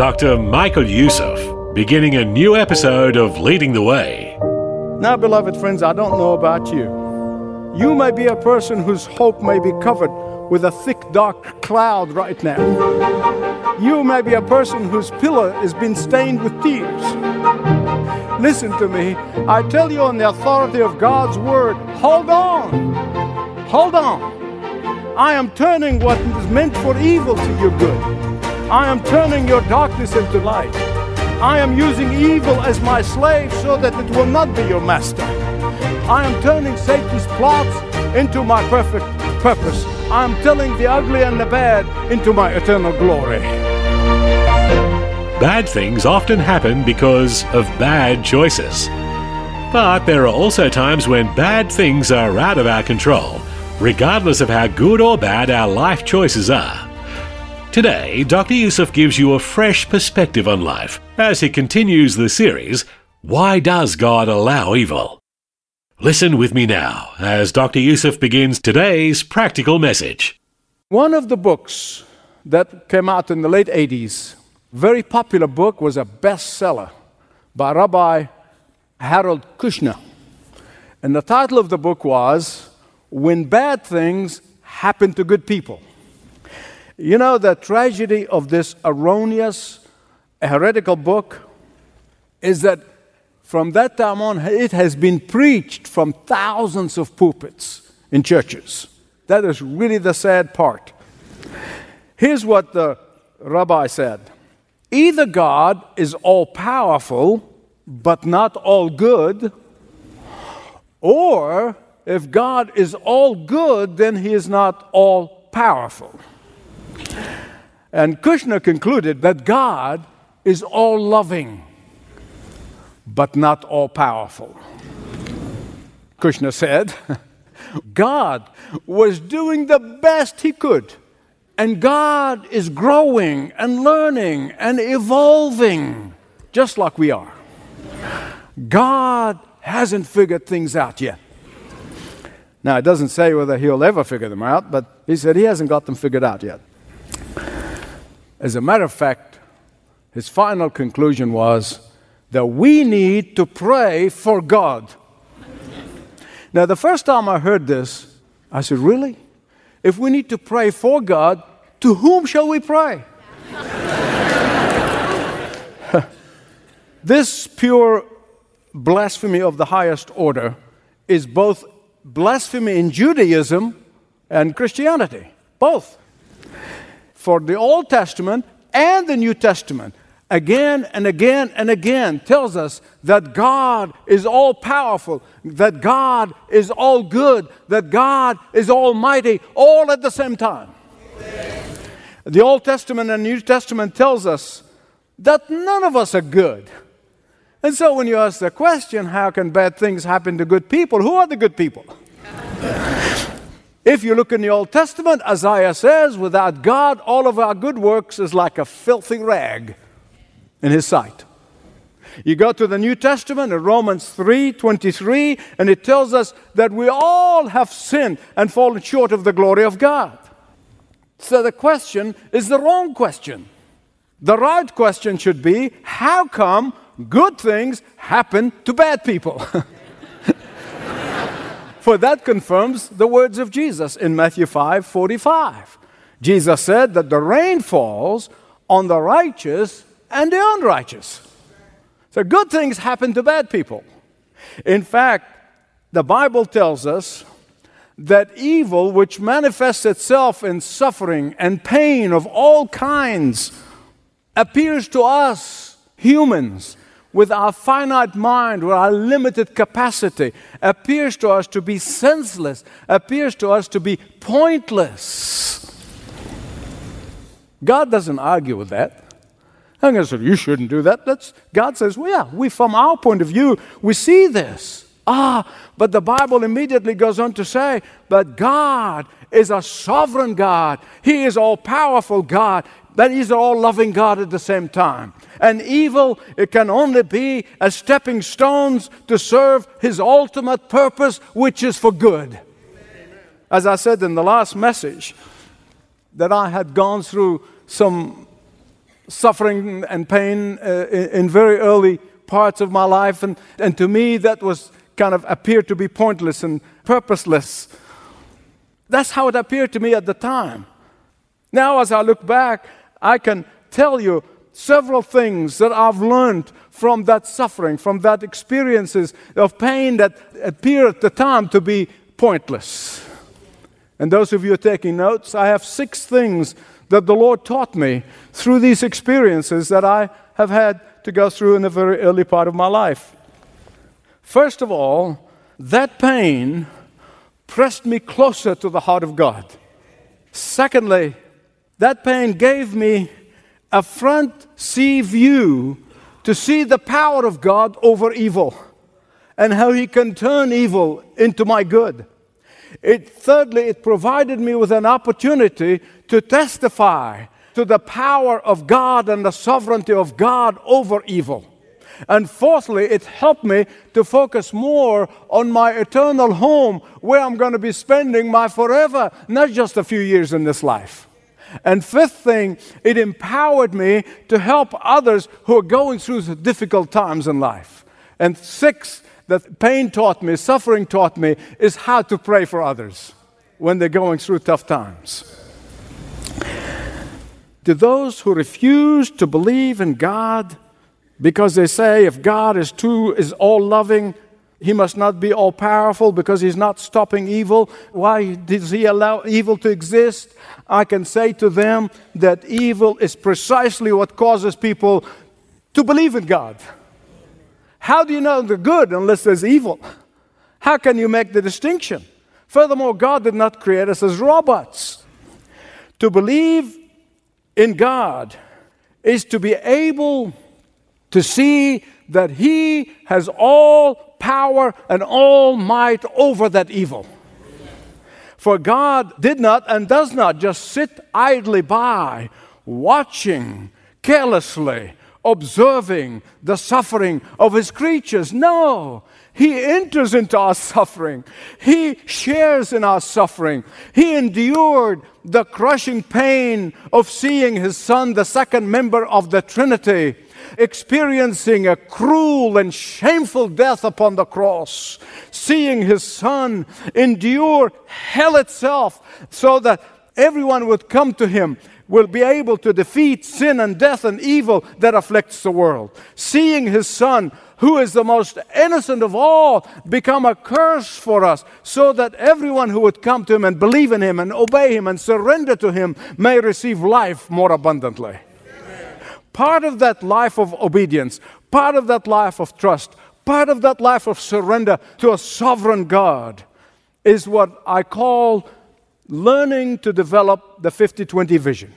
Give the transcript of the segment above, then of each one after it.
Dr. Michael Youssef, beginning a new episode of Leading the Way. Now, beloved friends, I don't know about you. You may be a person whose hope may be covered with a thick, dark cloud right now. You may be a person whose pillow has been stained with tears. Listen to me. I tell you on the authority of God's word, hold on. Hold on. I am turning what is meant for evil to your good. I am turning your darkness into light. I am using evil as my slave so that it will not be your master. I am turning Satan's plots into my perfect purpose. I am turning the ugly and the bad into my eternal glory. Bad things often happen because of bad choices. But there are also times when bad things are out of our control, regardless of how good or bad our life choices are. Today, Dr. Youssef gives you a fresh perspective on life as he continues the series, Why Does God Allow Evil? Listen with me now as Dr. Youssef begins today's practical message. One of the books that came out in the late 80s, very popular book, was a bestseller by Rabbi Harold Kushner. And the title of the book was When Bad Things Happen to Good People. You know, the tragedy of this erroneous, heretical book is that from that time on, it has been preached from thousands of pulpits in churches. That is really the sad part. Here's what the rabbi said Either God is all powerful, but not all good, or if God is all good, then he is not all powerful. And Kushner concluded that God is all loving, but not all powerful. Kushner said, God was doing the best he could, and God is growing and learning and evolving just like we are. God hasn't figured things out yet. Now, it doesn't say whether he'll ever figure them out, but he said he hasn't got them figured out yet. As a matter of fact, his final conclusion was that we need to pray for God. Now, the first time I heard this, I said, Really? If we need to pray for God, to whom shall we pray? this pure blasphemy of the highest order is both blasphemy in Judaism and Christianity, both for the Old Testament and the New Testament again and again and again tells us that God is all powerful, that God is all good, that God is almighty, all at the same time. Amen. The Old Testament and New Testament tells us that none of us are good. And so when you ask the question, how can bad things happen to good people? Who are the good people? If you look in the Old Testament, Isaiah says, without God, all of our good works is like a filthy rag in his sight. You go to the New Testament in Romans 3 23, and it tells us that we all have sinned and fallen short of the glory of God. So the question is the wrong question. The right question should be how come good things happen to bad people? For that confirms the words of Jesus in Matthew 5 45. Jesus said that the rain falls on the righteous and the unrighteous. So good things happen to bad people. In fact, the Bible tells us that evil, which manifests itself in suffering and pain of all kinds, appears to us, humans, with our finite mind, with our limited capacity, appears to us to be senseless, appears to us to be pointless. God doesn't argue with that. I'm going to say, you shouldn't do that. That's, God says, well, yeah, we, from our point of view, we see this. Ah, but the Bible immediately goes on to say, but God is a sovereign God. He is all powerful God, but He's all loving God at the same time. And evil, it can only be as stepping stones to serve His ultimate purpose, which is for good. As I said in the last message, that I had gone through some suffering and pain uh, in, in very early parts of my life, and, and to me, that was kind of appeared to be pointless and purposeless. That's how it appeared to me at the time. Now, as I look back, I can tell you several things that I've learned from that suffering, from that experiences of pain that appear at the time to be pointless. And those of you taking notes, I have six things that the Lord taught me through these experiences that I have had to go through in the very early part of my life. First of all, that pain pressed me closer to the heart of God. Secondly, that pain gave me a front see view to see the power of God over evil and how He can turn evil into my good. It, thirdly, it provided me with an opportunity to testify to the power of God and the sovereignty of God over evil. And fourthly, it helped me to focus more on my eternal home where I'm going to be spending my forever, not just a few years in this life. And fifth thing, it empowered me to help others who are going through difficult times in life. And sixth, that pain taught me, suffering taught me, is how to pray for others when they're going through tough times. To those who refuse to believe in God because they say if God is too is all loving, he must not be all powerful because he's not stopping evil. Why does he allow evil to exist? I can say to them that evil is precisely what causes people to believe in God. How do you know the good unless there's evil? How can you make the distinction? Furthermore, God did not create us as robots. To believe in God is to be able to see that He has all power and all might over that evil. For God did not and does not just sit idly by, watching carelessly observing the suffering of his creatures. No, he enters into our suffering. He shares in our suffering. He endured the crushing pain of seeing his son, the second member of the Trinity, experiencing a cruel and shameful death upon the cross, seeing his son endure hell itself so that everyone would come to him will be able to defeat sin and death and evil that afflicts the world. Seeing his son, who is the most innocent of all, become a curse for us, so that everyone who would come to him and believe in him and obey him and surrender to him may receive life more abundantly. Part of that life of obedience, part of that life of trust, part of that life of surrender to a sovereign God is what I call learning to develop the 50 20 vision.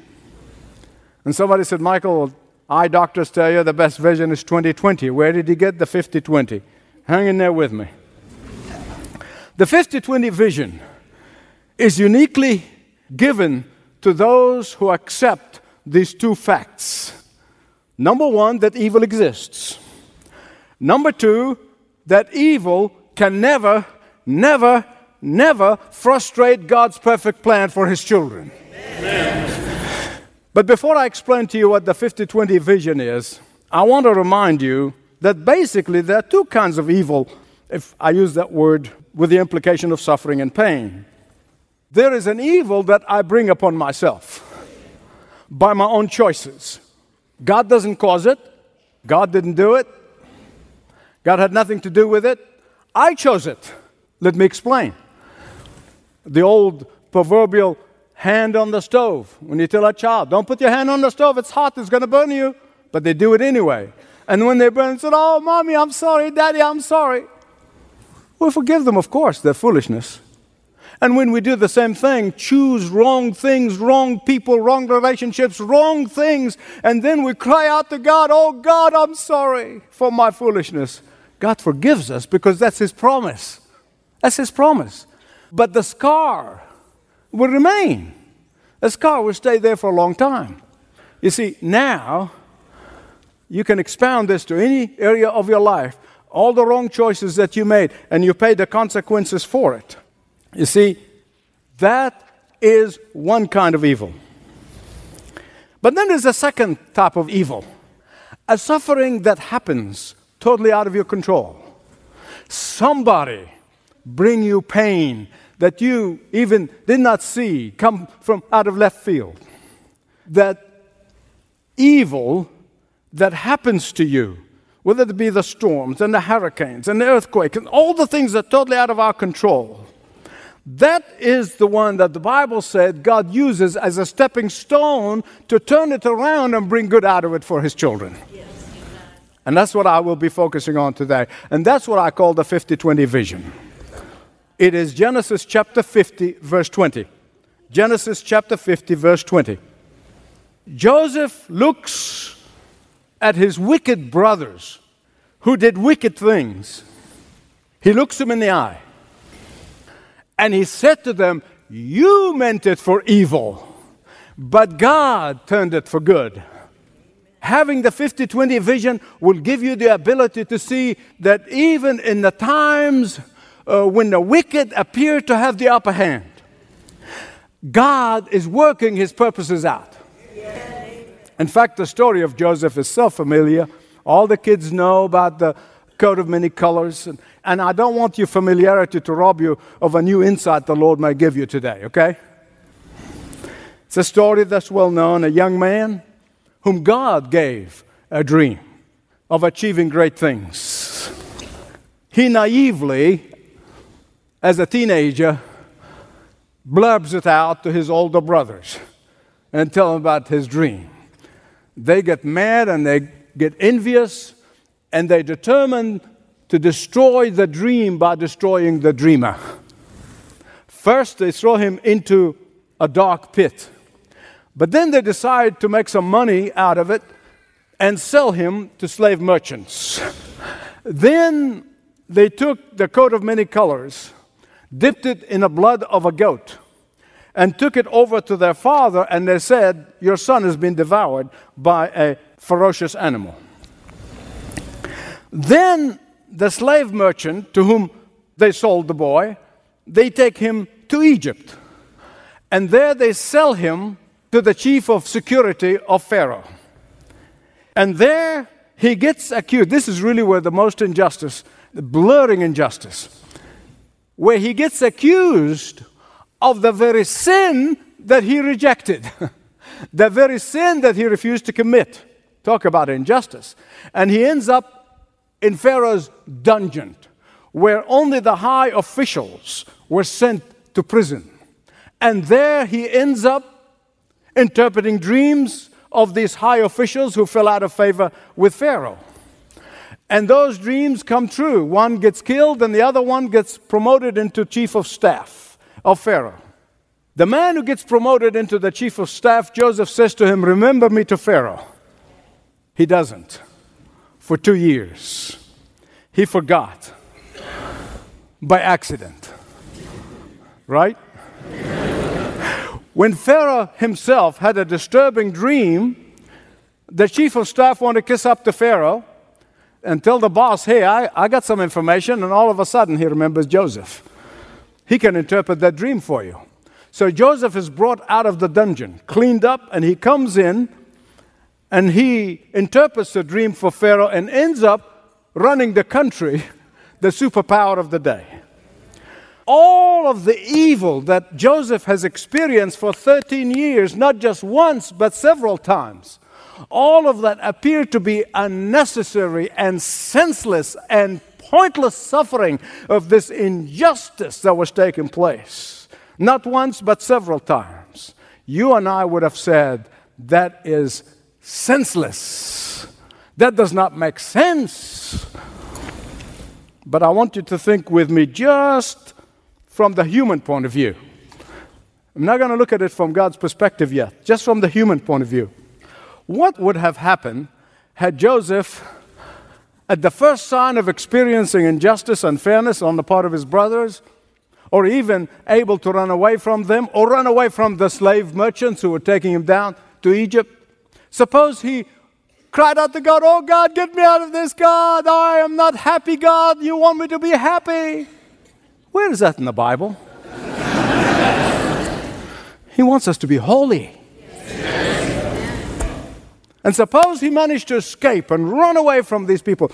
And somebody said, Michael, eye doctors tell you the best vision is 20 20. Where did you get the 50 20? Hang in there with me. The 50 20 vision is uniquely given to those who accept these two facts. Number one, that evil exists. Number two, that evil can never, never, never frustrate God's perfect plan for his children. Amen. But before I explain to you what the 50 20 vision is, I want to remind you that basically there are two kinds of evil, if I use that word with the implication of suffering and pain. There is an evil that I bring upon myself by my own choices. God doesn't cause it, God didn't do it, God had nothing to do with it. I chose it. Let me explain. The old proverbial hand on the stove. When you tell a child, don't put your hand on the stove, it's hot, it's going to burn you. But they do it anyway. And when they burn, say, oh, mommy, I'm sorry, daddy, I'm sorry. We forgive them, of course, their foolishness. And when we do the same thing, choose wrong things, wrong people, wrong relationships, wrong things, and then we cry out to God, Oh God, I'm sorry for my foolishness. God forgives us because that's His promise. That's His promise. But the scar will remain. The scar will stay there for a long time. You see, now you can expound this to any area of your life, all the wrong choices that you made, and you pay the consequences for it. You see, that is one kind of evil. But then there's a second type of evil a suffering that happens totally out of your control. Somebody bring you pain that you even did not see come from out of left field. That evil that happens to you, whether it be the storms and the hurricanes and the earthquake and all the things that are totally out of our control, that is the one that the Bible said God uses as a stepping stone to turn it around and bring good out of it for his children. Yes. And that's what I will be focusing on today. And that's what I call the 50 20 vision. It is Genesis chapter 50, verse 20. Genesis chapter 50, verse 20. Joseph looks at his wicked brothers who did wicked things. He looks them in the eye and he said to them, You meant it for evil, but God turned it for good. Having the 50 20 vision will give you the ability to see that even in the times uh, when the wicked appear to have the upper hand, God is working his purposes out. In fact, the story of Joseph is so familiar. All the kids know about the coat of many colors. And, and I don't want your familiarity to rob you of a new insight the Lord may give you today, okay? It's a story that's well known a young man whom God gave a dream of achieving great things. He naively, as a teenager, blurbs it out to his older brothers and tell them about his dream. They get mad and they get envious and they determined to destroy the dream by destroying the dreamer. First, they throw him into a dark pit, but then they decide to make some money out of it and sell him to slave merchants. Then they took the coat of many colors, dipped it in the blood of a goat, and took it over to their father, and they said, Your son has been devoured by a ferocious animal. Then the slave merchant to whom they sold the boy, they take him to Egypt. And there they sell him to the chief of security of Pharaoh. And there he gets accused. This is really where the most injustice, the blurring injustice, where he gets accused of the very sin that he rejected, the very sin that he refused to commit. Talk about injustice. And he ends up in Pharaoh's dungeon, where only the high officials were sent to prison. And there he ends up interpreting dreams of these high officials who fell out of favor with Pharaoh. And those dreams come true. One gets killed, and the other one gets promoted into chief of staff of Pharaoh. The man who gets promoted into the chief of staff, Joseph says to him, Remember me to Pharaoh. He doesn't for two years. He forgot by accident. Right? When Pharaoh himself had a disturbing dream, the chief of staff wanted to kiss up to Pharaoh and tell the boss, hey, I, I got some information, and all of a sudden he remembers Joseph. He can interpret that dream for you. So Joseph is brought out of the dungeon, cleaned up, and he comes in and he interprets the dream for Pharaoh and ends up running the country, the superpower of the day. All of the evil that Joseph has experienced for 13 years, not just once, but several times, all of that appeared to be unnecessary and senseless and pointless suffering of this injustice that was taking place. Not once, but several times. You and I would have said, that is senseless. That does not make sense. But I want you to think with me just from the human point of view. I'm not going to look at it from God's perspective yet, just from the human point of view. What would have happened had Joseph, at the first sign of experiencing injustice and fairness on the part of his brothers, or even able to run away from them, or run away from the slave merchants who were taking him down to Egypt, suppose he cried out to God, Oh God, get me out of this, God. I am not happy, God. You want me to be happy. Where is that in the Bible? he wants us to be holy. And suppose he managed to escape and run away from these people.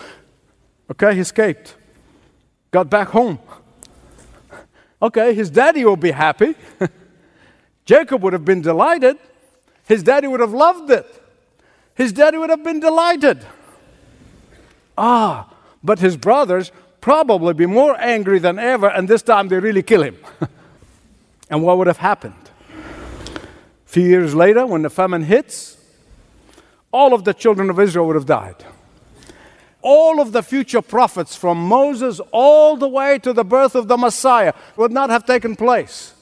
Okay, he escaped, got back home. Okay, his daddy will be happy. Jacob would have been delighted. His daddy would have loved it. His daddy would have been delighted. Ah, but his brothers probably be more angry than ever, and this time they really kill him. and what would have happened? A few years later, when the famine hits, all of the children of Israel would have died. All of the future prophets from Moses all the way to the birth of the Messiah would not have taken place.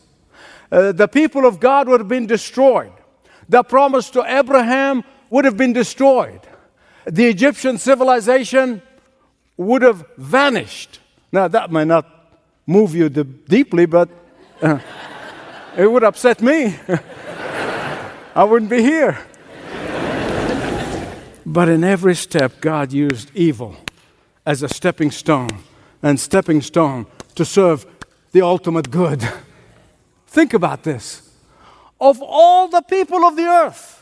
Uh, the people of God would have been destroyed. The promise to Abraham would have been destroyed. The Egyptian civilization would have vanished. Now, that may not move you deeply, but uh, it would upset me. I wouldn't be here. But in every step, God used evil as a stepping stone and stepping stone to serve the ultimate good. Think about this. Of all the people of the earth,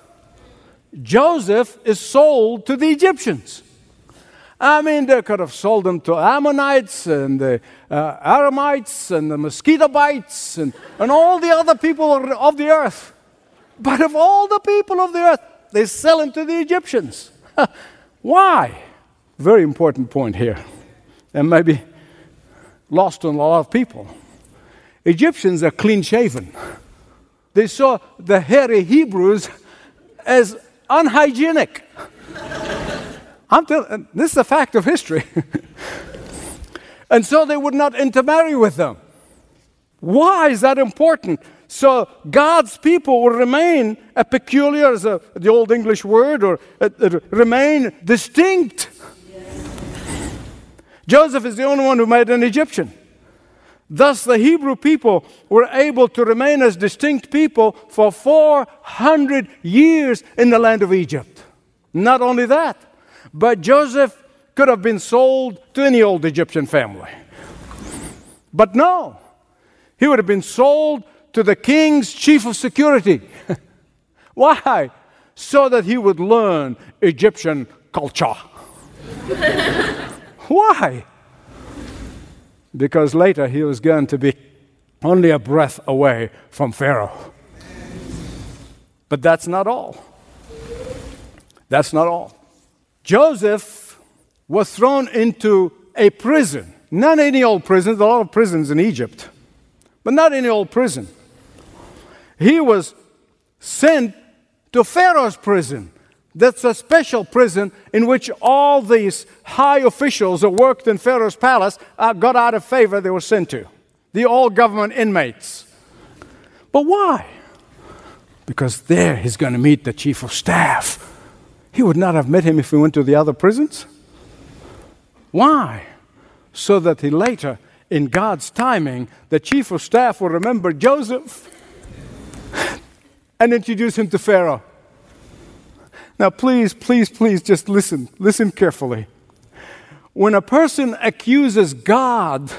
Joseph is sold to the Egyptians. I mean, they could have sold him to Ammonites and the uh, Aramites and the mosquito bites and, and all the other people of the earth. But of all the people of the earth, they sell him to the Egyptians. Why? Very important point here, and maybe lost on a lot of people. Egyptians are clean shaven. They saw the hairy Hebrews as unhygienic. I'm telling this is a fact of history. and so they would not intermarry with them. Why is that important? So God's people will remain a peculiar, as a, the old English word, or uh, uh, remain distinct. Joseph is the only one who made an Egyptian. Thus, the Hebrew people were able to remain as distinct people for 400 years in the land of Egypt. Not only that, but Joseph could have been sold to any old Egyptian family. But no, he would have been sold to the king's chief of security. Why? So that he would learn Egyptian culture. Why? Because later he was going to be only a breath away from Pharaoh. But that's not all. That's not all. Joseph was thrown into a prison. Not any old prison, there are a lot of prisons in Egypt, but not any old prison he was sent to Pharaoh's prison. That's a special prison in which all these high officials who worked in Pharaoh's palace uh, got out of favor, they were sent to. The all government inmates. But why? Because there he's going to meet the chief of staff. He would not have met him if he went to the other prisons. Why? So that he later, in God's timing, the chief of staff will remember Joseph and introduce him to Pharaoh. Now, please, please, please just listen. Listen carefully. When a person accuses God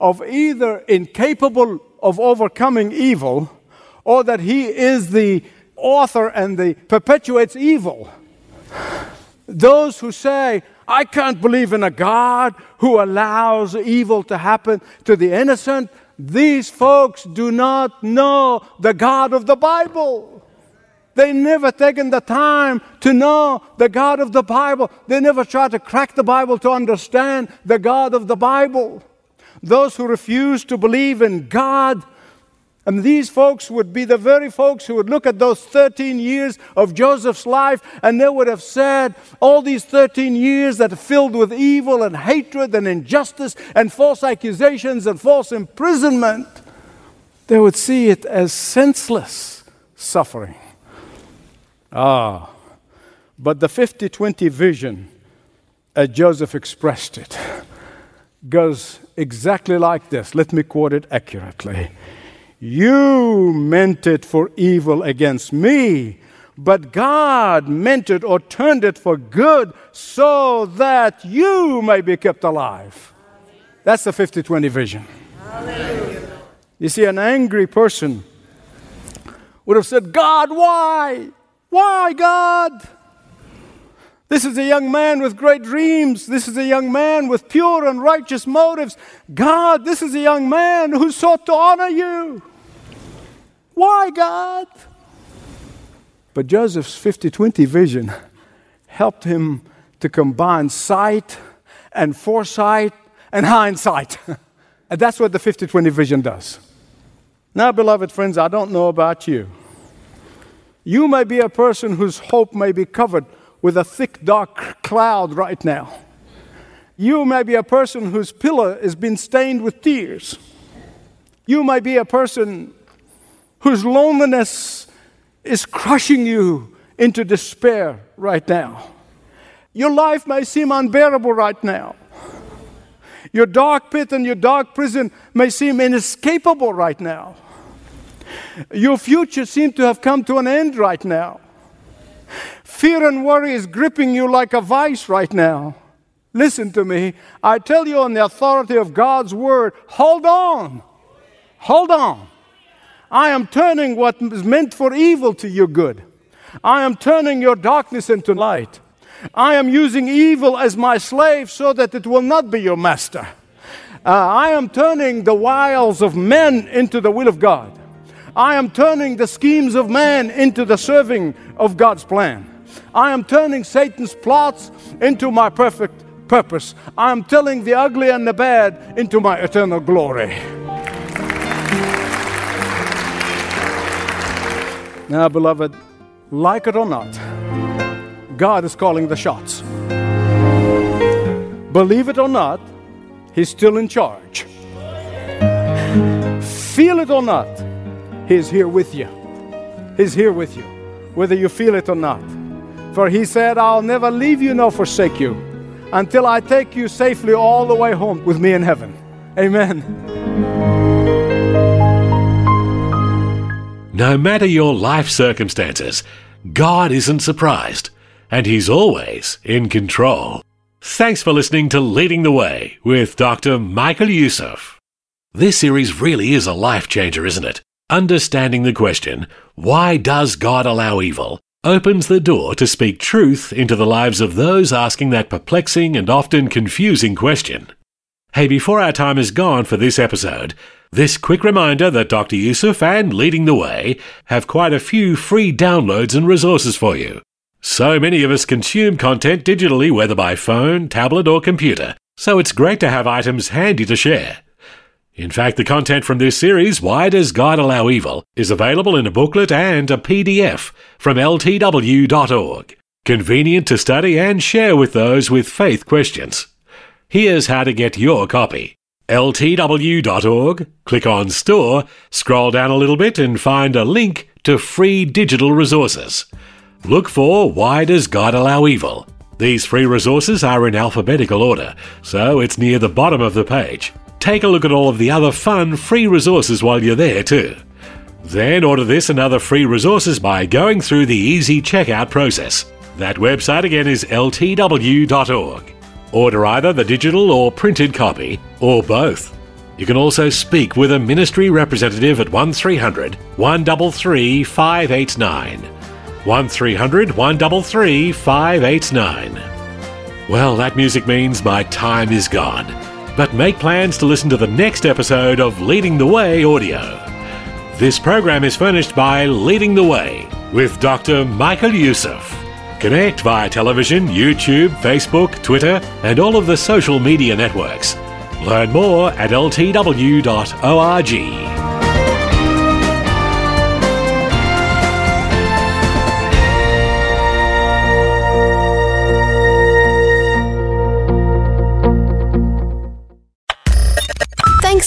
of either incapable of overcoming evil or that he is the author and the perpetuates evil, those who say, I can't believe in a God who allows evil to happen to the innocent, these folks do not know the God of the Bible. They never taken the time to know the God of the Bible. They never tried to crack the Bible to understand the God of the Bible. Those who refuse to believe in God And these folks would be the very folks who would look at those 13 years of Joseph's life and they would have said, all these 13 years that are filled with evil and hatred and injustice and false accusations and false imprisonment, they would see it as senseless suffering. Ah, but the 50 20 vision, as Joseph expressed it, goes exactly like this. Let me quote it accurately. You meant it for evil against me, but God meant it or turned it for good so that you may be kept alive. That's the 50 20 vision. You see, an angry person would have said, God, why? Why, God? This is a young man with great dreams. This is a young man with pure and righteous motives. God, this is a young man who sought to honor you. Why, God? But Joseph's 50 20 vision helped him to combine sight and foresight and hindsight. and that's what the 50 20 vision does. Now, beloved friends, I don't know about you. You may be a person whose hope may be covered with a thick, dark cloud right now. You may be a person whose pillow has been stained with tears. You may be a person whose loneliness is crushing you into despair right now. Your life may seem unbearable right now. Your dark pit and your dark prison may seem inescapable right now. Your future seems to have come to an end right now. Fear and worry is gripping you like a vice right now. Listen to me. I tell you on the authority of God's word, hold on. Hold on. I am turning what is meant for evil to your good. I am turning your darkness into light. I am using evil as my slave so that it will not be your master. Uh, I am turning the wiles of men into the will of God. I am turning the schemes of man into the serving of God's plan. I am turning Satan's plots into my perfect purpose. I am telling the ugly and the bad into my eternal glory. Now, beloved, like it or not, God is calling the shots. Believe it or not, He's still in charge. Feel it or not, He's here with you. He's here with you, whether you feel it or not. For He said, I'll never leave you nor forsake you until I take you safely all the way home with me in heaven. Amen. No matter your life circumstances, God isn't surprised, and He's always in control. Thanks for listening to Leading the Way with Dr. Michael Youssef. This series really is a life changer, isn't it? Understanding the question, why does God allow evil, opens the door to speak truth into the lives of those asking that perplexing and often confusing question. Hey, before our time is gone for this episode, this quick reminder that Dr. Youssef and Leading the Way have quite a few free downloads and resources for you. So many of us consume content digitally, whether by phone, tablet, or computer, so it's great to have items handy to share. In fact, the content from this series, Why Does God Allow Evil, is available in a booklet and a PDF from ltw.org. Convenient to study and share with those with faith questions. Here's how to get your copy ltw.org, click on Store, scroll down a little bit and find a link to free digital resources. Look for Why Does God Allow Evil? These free resources are in alphabetical order, so it's near the bottom of the page. Take a look at all of the other fun free resources while you're there too. Then order this and other free resources by going through the easy checkout process. That website again is ltw.org. Order either the digital or printed copy, or both. You can also speak with a ministry representative at 1300 133 589. 1300 133 589. Well, that music means my time is gone. But make plans to listen to the next episode of Leading the Way audio. This program is furnished by Leading the Way with Dr. Michael Youssef. Connect via television, YouTube, Facebook, Twitter, and all of the social media networks. Learn more at ltw.org.